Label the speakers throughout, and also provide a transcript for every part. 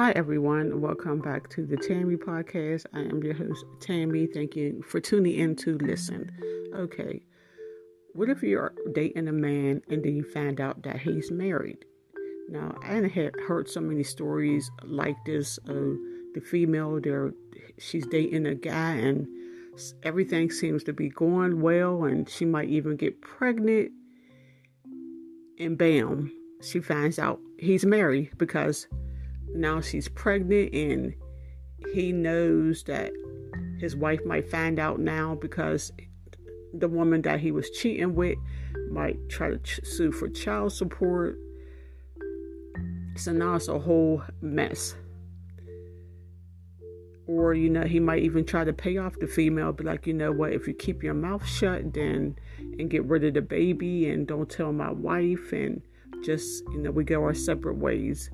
Speaker 1: Hi, everyone. Welcome back to the Tammy podcast. I am your host, Tammy. Thank you for tuning in to listen. Okay, what if you're dating a man and then you find out that he's married? Now, I had heard so many stories like this of the female, there she's dating a guy and everything seems to be going well, and she might even get pregnant, and bam, she finds out he's married because now she's pregnant and he knows that his wife might find out now because the woman that he was cheating with might try to ch- sue for child support. So now it's a whole mess. Or, you know, he might even try to pay off the female, be like, you know what, if you keep your mouth shut, then and get rid of the baby and don't tell my wife and just, you know, we go our separate ways.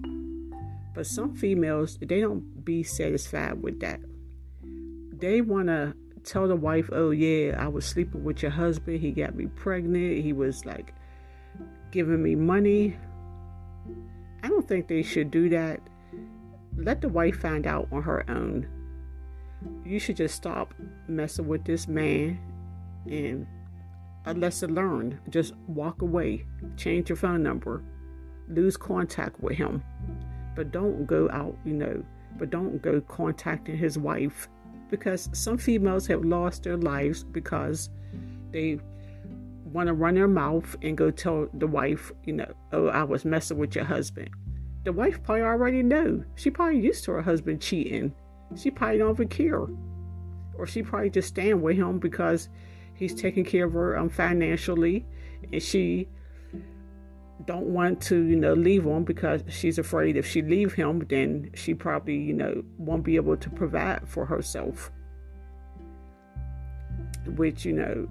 Speaker 1: But some females, they don't be satisfied with that. They want to tell the wife, oh, yeah, I was sleeping with your husband. He got me pregnant. He was like giving me money. I don't think they should do that. Let the wife find out on her own. You should just stop messing with this man and a lesson learned. Just walk away, change your phone number, lose contact with him but don't go out, you know, but don't go contacting his wife because some females have lost their lives because they want to run their mouth and go tell the wife, you know, oh, I was messing with your husband. The wife probably already know. She probably used to her husband cheating. She probably don't even care. Or she probably just stand with him because he's taking care of her um, financially and she don't want to, you know, leave him because she's afraid if she leave him, then she probably, you know, won't be able to provide for herself. Which, you know,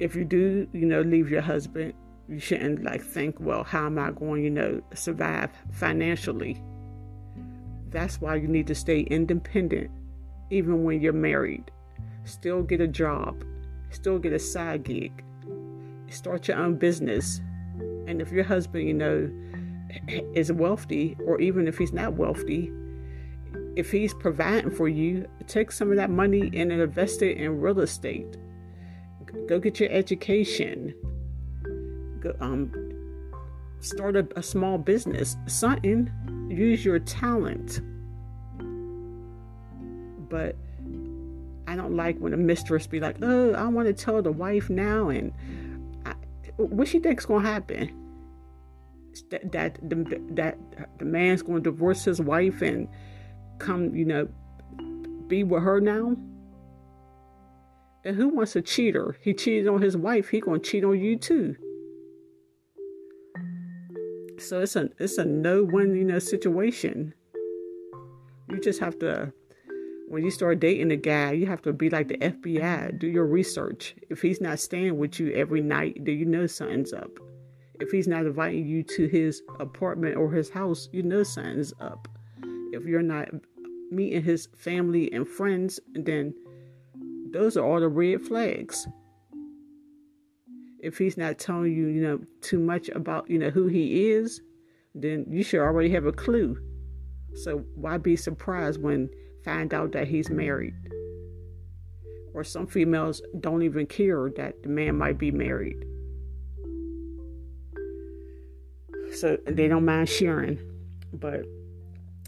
Speaker 1: if you do, you know, leave your husband, you shouldn't like think, well, how am I going, you know, survive financially? That's why you need to stay independent, even when you're married. Still get a job, still get a side gig, start your own business and if your husband, you know, is wealthy, or even if he's not wealthy, if he's providing for you, take some of that money and invest it in real estate. Go get your education. Go, um, start a, a small business. Something. Use your talent. But I don't like when a mistress be like, "Oh, I want to tell the wife now," and what she think's gonna happen? That that the, that the man's gonna divorce his wife and come, you know, be with her now? And who wants a cheater? He cheated on his wife. He gonna cheat on you too. So it's a it's a no win you know situation. You just have to when you start dating a guy, you have to be like the FBI, do your research. If he's not staying with you every night, do you know something's up? If he's not inviting you to his apartment or his house, you know something's up. If you're not meeting his family and friends, then those are all the red flags. If he's not telling you, you know, too much about, you know, who he is, then you should already have a clue. So why be surprised when find out that he's married. Or some females don't even care that the man might be married. So they don't mind sharing. But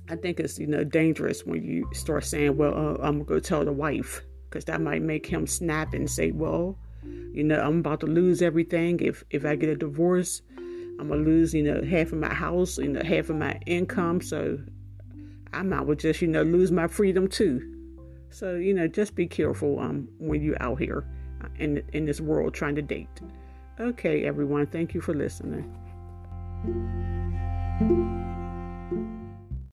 Speaker 1: I think it's, you know, dangerous when you start saying, well, uh, I'm to go tell the wife. Because that might make him snap and say, well, you know, I'm about to lose everything. If, if I get a divorce, I'm to lose, you know, half of my house, you know, half of my income. So I might well just, you know, lose my freedom too. So, you know, just be careful um, when you're out here uh, in, in this world trying to date. Okay, everyone, thank you for listening.